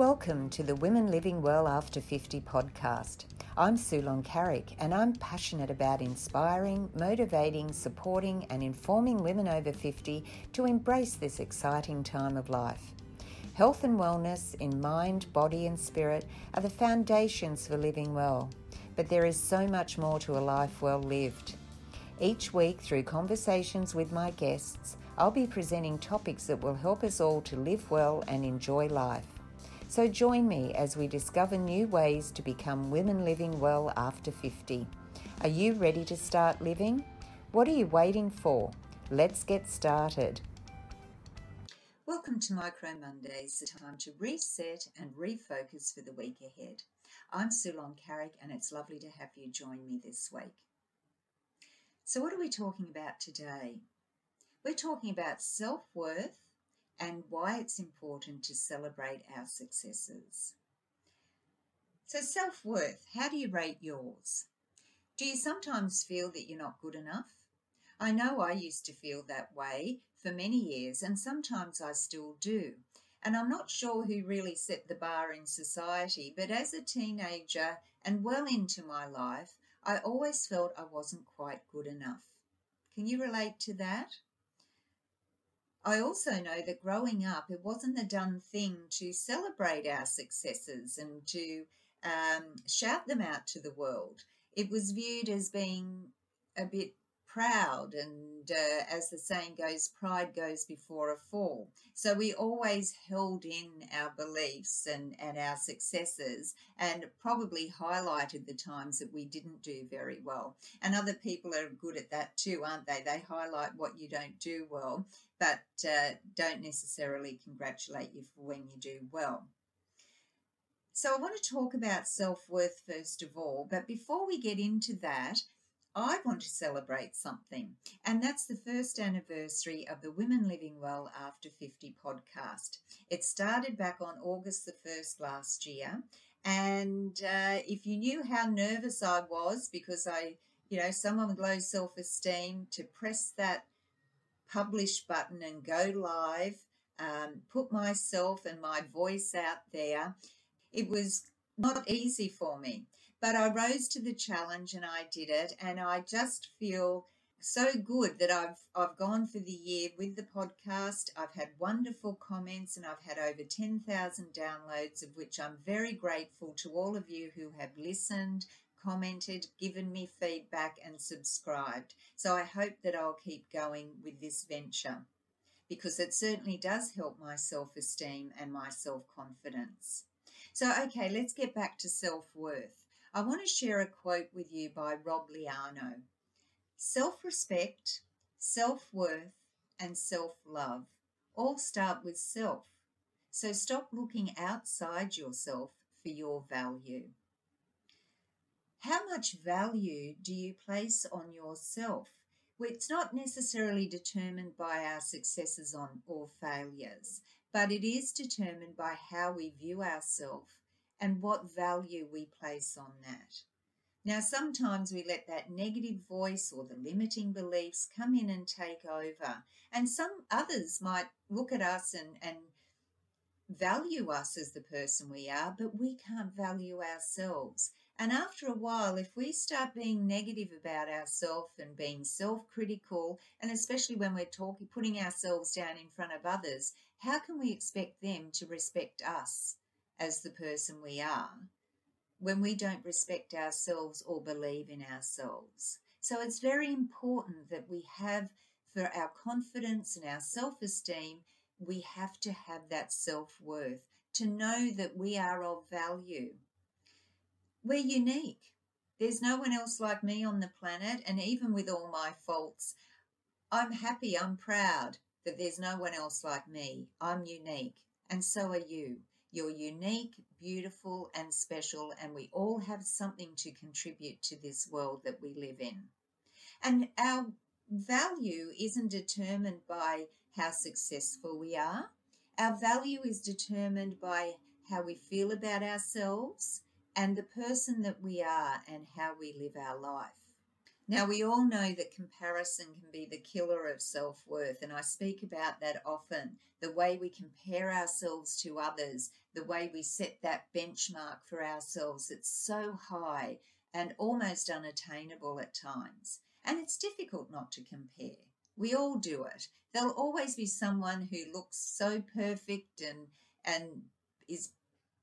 Welcome to the Women Living Well After 50 podcast. I'm Sue Loncaric and I'm passionate about inspiring, motivating, supporting, and informing women over 50 to embrace this exciting time of life. Health and wellness in mind, body, and spirit are the foundations for living well, but there is so much more to a life well lived. Each week, through conversations with my guests, I'll be presenting topics that will help us all to live well and enjoy life. So join me as we discover new ways to become women living well after 50. Are you ready to start living? What are you waiting for? Let's get started. Welcome to Micro Mondays, the time to reset and refocus for the week ahead. I'm Sue Loncaric, and it's lovely to have you join me this week. So, what are we talking about today? We're talking about self worth and why it's important to celebrate our successes. So, self worth, how do you rate yours? Do you sometimes feel that you're not good enough? I know I used to feel that way for many years, and sometimes I still do. And I'm not sure who really set the bar in society, but as a teenager and well into my life, I always felt I wasn't quite good enough. Can you relate to that? I also know that growing up, it wasn't a done thing to celebrate our successes and to um, shout them out to the world. It was viewed as being a bit proud, and uh, as the saying goes, pride goes before a fall. So we always held in our beliefs and, and our successes and probably highlighted the times that we didn't do very well. And other people are good at that too, aren't they? They highlight what you don't do well, but uh, don't necessarily congratulate you for when you do well. So, I want to talk about self worth first of all, but before we get into that, I want to celebrate something, and that's the first anniversary of the Women Living Well After 50 podcast. It started back on August the 1st last year, and uh, if you knew how nervous I was because I, you know, someone with low self esteem to press that publish button and go live, um, put myself and my voice out there, it was not easy for me. But I rose to the challenge and I did it. And I just feel so good that I've I've gone for the year with the podcast. I've had wonderful comments and I've had over 10,000 downloads of which I'm very grateful to all of you who have listened, commented, given me feedback and subscribed. So I hope that I'll keep going with this venture because it certainly does help my self-esteem and my self-confidence. So okay, let's get back to self-worth. I want to share a quote with you by Rob Liano Self respect, self worth, and self love all start with self. So stop looking outside yourself for your value. How much value do you place on yourself? It's not necessarily determined by our successes on or failures, but it is determined by how we view ourselves and what value we place on that. Now, sometimes we let that negative voice or the limiting beliefs come in and take over, and some others might look at us and, and value us as the person we are, but we can't value ourselves. And after a while, if we start being negative about ourselves and being self critical, and especially when we're talking, putting ourselves down in front of others, how can we expect them to respect us? As the person we are when we don't respect ourselves or believe in ourselves. So it's very important that we have, for our confidence and our self esteem, we have to have that self worth to know that we are of value. We're unique. There's no one else like me on the planet, and even with all my faults, I'm happy, I'm proud that there's no one else like me. I'm unique, and so are you. You're unique, beautiful, and special, and we all have something to contribute to this world that we live in. And our value isn't determined by how successful we are. Our value is determined by how we feel about ourselves and the person that we are and how we live our life. Now, we all know that comparison can be the killer of self worth, and I speak about that often the way we compare ourselves to others the way we set that benchmark for ourselves. It's so high and almost unattainable at times. And it's difficult not to compare. We all do it. There'll always be someone who looks so perfect and and is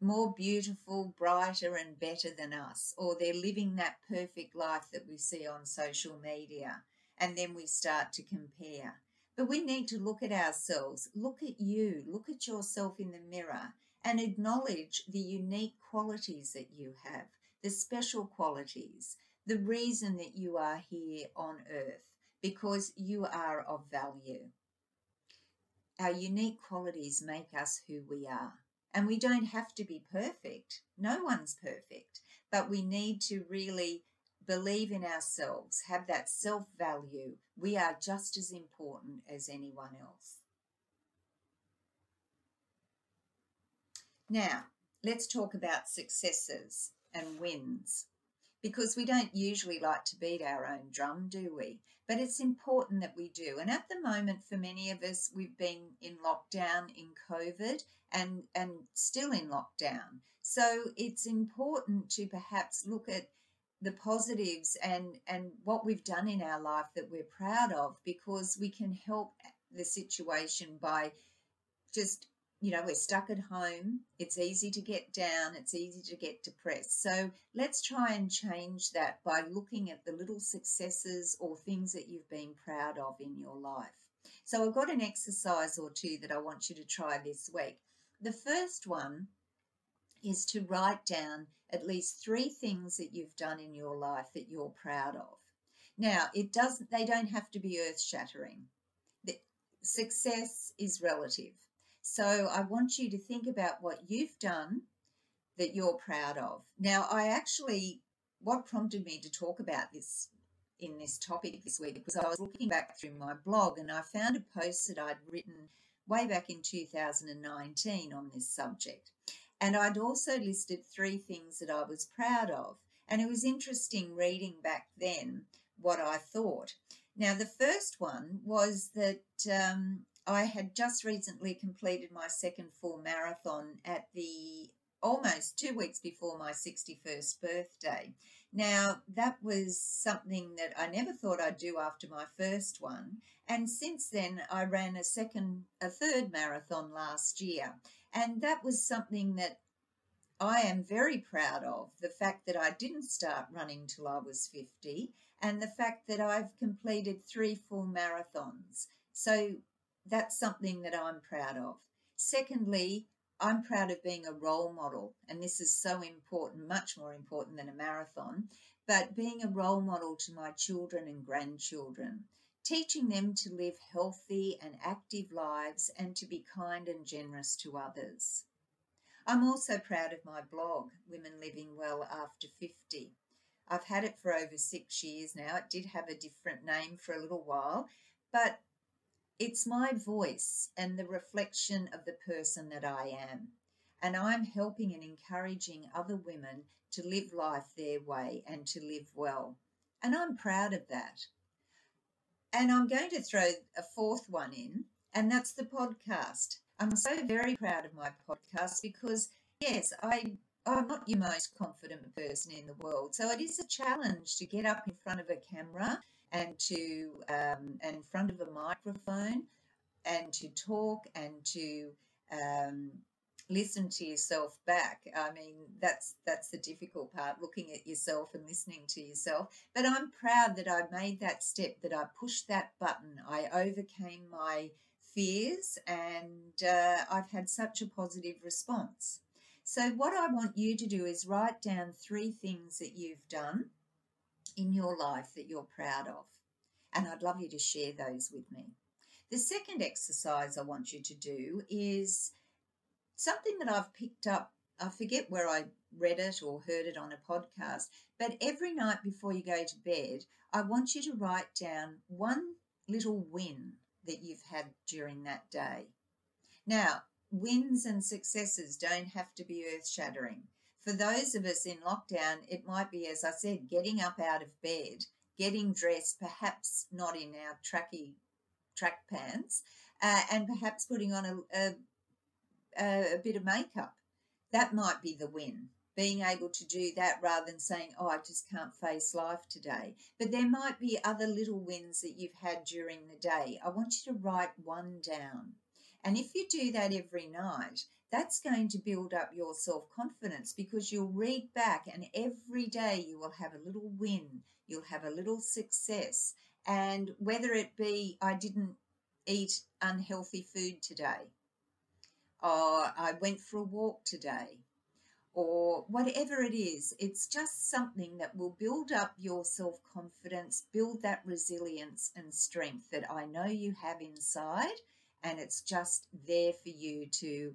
more beautiful, brighter, and better than us, or they're living that perfect life that we see on social media, and then we start to compare. But we need to look at ourselves, look at you, look at yourself in the mirror, and acknowledge the unique qualities that you have, the special qualities, the reason that you are here on earth, because you are of value. Our unique qualities make us who we are. And we don't have to be perfect. No one's perfect. But we need to really believe in ourselves, have that self value. We are just as important as anyone else. Now, let's talk about successes and wins because we don't usually like to beat our own drum, do we? But it's important that we do. And at the moment, for many of us, we've been in lockdown in COVID and, and still in lockdown. So it's important to perhaps look at the positives and, and what we've done in our life that we're proud of because we can help the situation by just you know, we're stuck at home. It's easy to get down. It's easy to get depressed. So let's try and change that by looking at the little successes or things that you've been proud of in your life. So I've got an exercise or two that I want you to try this week. The first one is to write down at least three things that you've done in your life that you're proud of. Now, it doesn't they don't have to be earth-shattering. Success is relative. So I want you to think about what you've done that you're proud of. Now, I actually, what prompted me to talk about this in this topic this week was I was looking back through my blog and I found a post that I'd written way back in 2019 on this subject. And I'd also listed three things that I was proud of. And it was interesting reading back then what I thought. Now, the first one was that um, I had just recently completed my second full marathon at the almost two weeks before my 61st birthday. Now, that was something that I never thought I'd do after my first one. And since then, I ran a second, a third marathon last year. And that was something that I am very proud of the fact that I didn't start running till I was 50 and the fact that I've completed three full marathons. So that's something that I'm proud of. Secondly, I'm proud of being a role model, and this is so important, much more important than a marathon, but being a role model to my children and grandchildren, teaching them to live healthy and active lives and to be kind and generous to others. I'm also proud of my blog, Women Living Well After 50. I've had it for over six years now. It did have a different name for a little while, but it's my voice and the reflection of the person that I am. And I'm helping and encouraging other women to live life their way and to live well. And I'm proud of that. And I'm going to throw a fourth one in, and that's the podcast. I'm so very proud of my podcast because, yes, I, I'm not your most confident person in the world. So it is a challenge to get up in front of a camera and to um, and in front of a microphone and to talk and to um, listen to yourself back. I mean, that's that's the difficult part, looking at yourself and listening to yourself. But I'm proud that I made that step, that I pushed that button. I overcame my fears, and uh, I've had such a positive response. So, what I want you to do is write down three things that you've done in your life that you're proud of. And I'd love you to share those with me. The second exercise I want you to do is something that I've picked up. I forget where I read it or heard it on a podcast, but every night before you go to bed, I want you to write down one little win that you've had during that day. Now, wins and successes don't have to be earth shattering for those of us in lockdown, it might be, as I said, getting up out of bed, getting dressed, perhaps not in our tracky track pants, uh, and perhaps putting on a, a, a bit of makeup that might be the win being able to do that rather than saying, Oh, I just can't face life today. But there might be other little wins that you've had during the day. I want you to write one down. And if you do that every night, that's going to build up your self confidence because you'll read back and every day you will have a little win, you'll have a little success. And whether it be, I didn't eat unhealthy food today, or I went for a walk today, or whatever it is, it's just something that will build up your self confidence, build that resilience and strength that I know you have inside. And it's just there for you to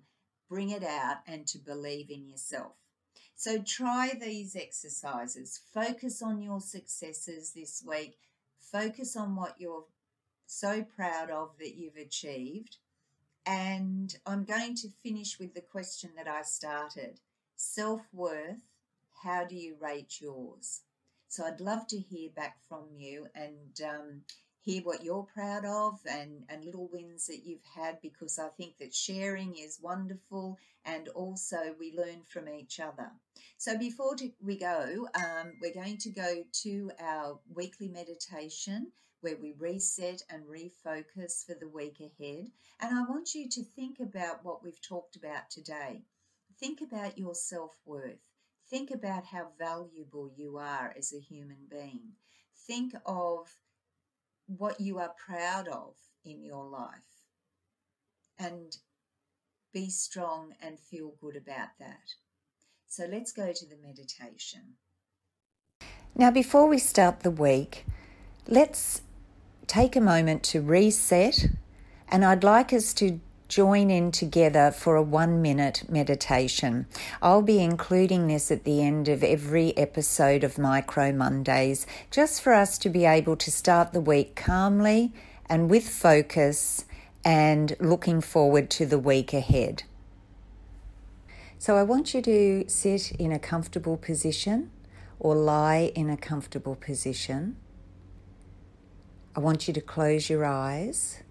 bring it out and to believe in yourself. So try these exercises. Focus on your successes this week. Focus on what you're so proud of that you've achieved. And I'm going to finish with the question that I started self worth, how do you rate yours? So I'd love to hear back from you and um, hear what you're proud of and, and little wins that you've had because I think that sharing is wonderful and also we learn from each other. So before we go, um, we're going to go to our weekly meditation where we reset and refocus for the week ahead. And I want you to think about what we've talked about today. Think about your self worth. Think about how valuable you are as a human being. Think of what you are proud of in your life and be strong and feel good about that. So let's go to the meditation. Now, before we start the week, let's take a moment to reset, and I'd like us to join in together for a one minute meditation. I'll be including this at the end of every episode of Micro Mondays, just for us to be able to start the week calmly and with focus and looking forward to the week ahead. So I want you to sit in a comfortable position or lie in a comfortable position. I want you to close your eyes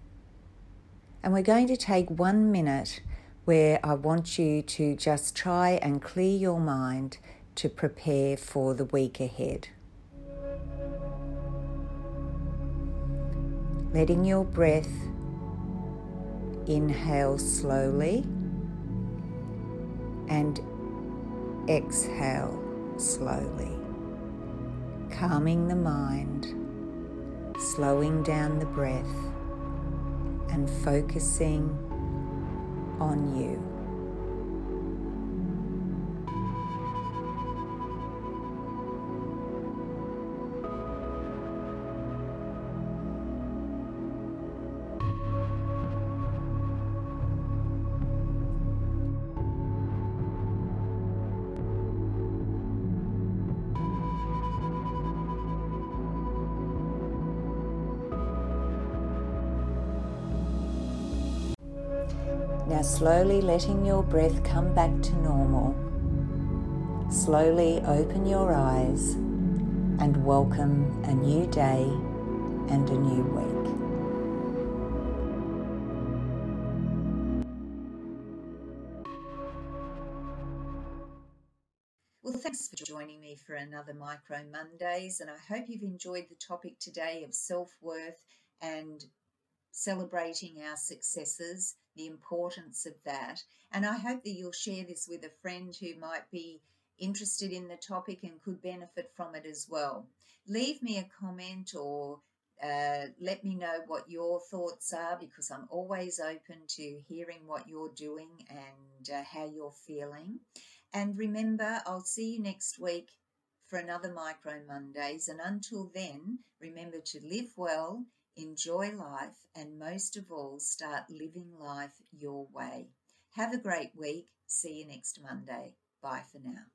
and we're going to take one minute where I want you to just try and clear your mind to prepare for the week ahead. Letting your breath inhale slowly and exhale slowly, calming the mind, slowing down the breath and focusing on you. Slowly letting your breath come back to normal. Slowly open your eyes and welcome a new day and a new week. Well, thanks for joining me for another Micro Mondays, and I hope you've enjoyed the topic today of self worth and celebrating our successes, the importance of that. And I hope that you'll share this with a friend who might be interested in the topic and could benefit from it as well. Leave me a comment or uh, let me know what your thoughts are because I'm always open to hearing what you're doing and uh, how you're feeling. And remember, I'll see you next week for another Micro Mondays. And until then, remember to live well enjoy life, and most of all, start living life your way. Have a great week. See you next Monday. Bye for now.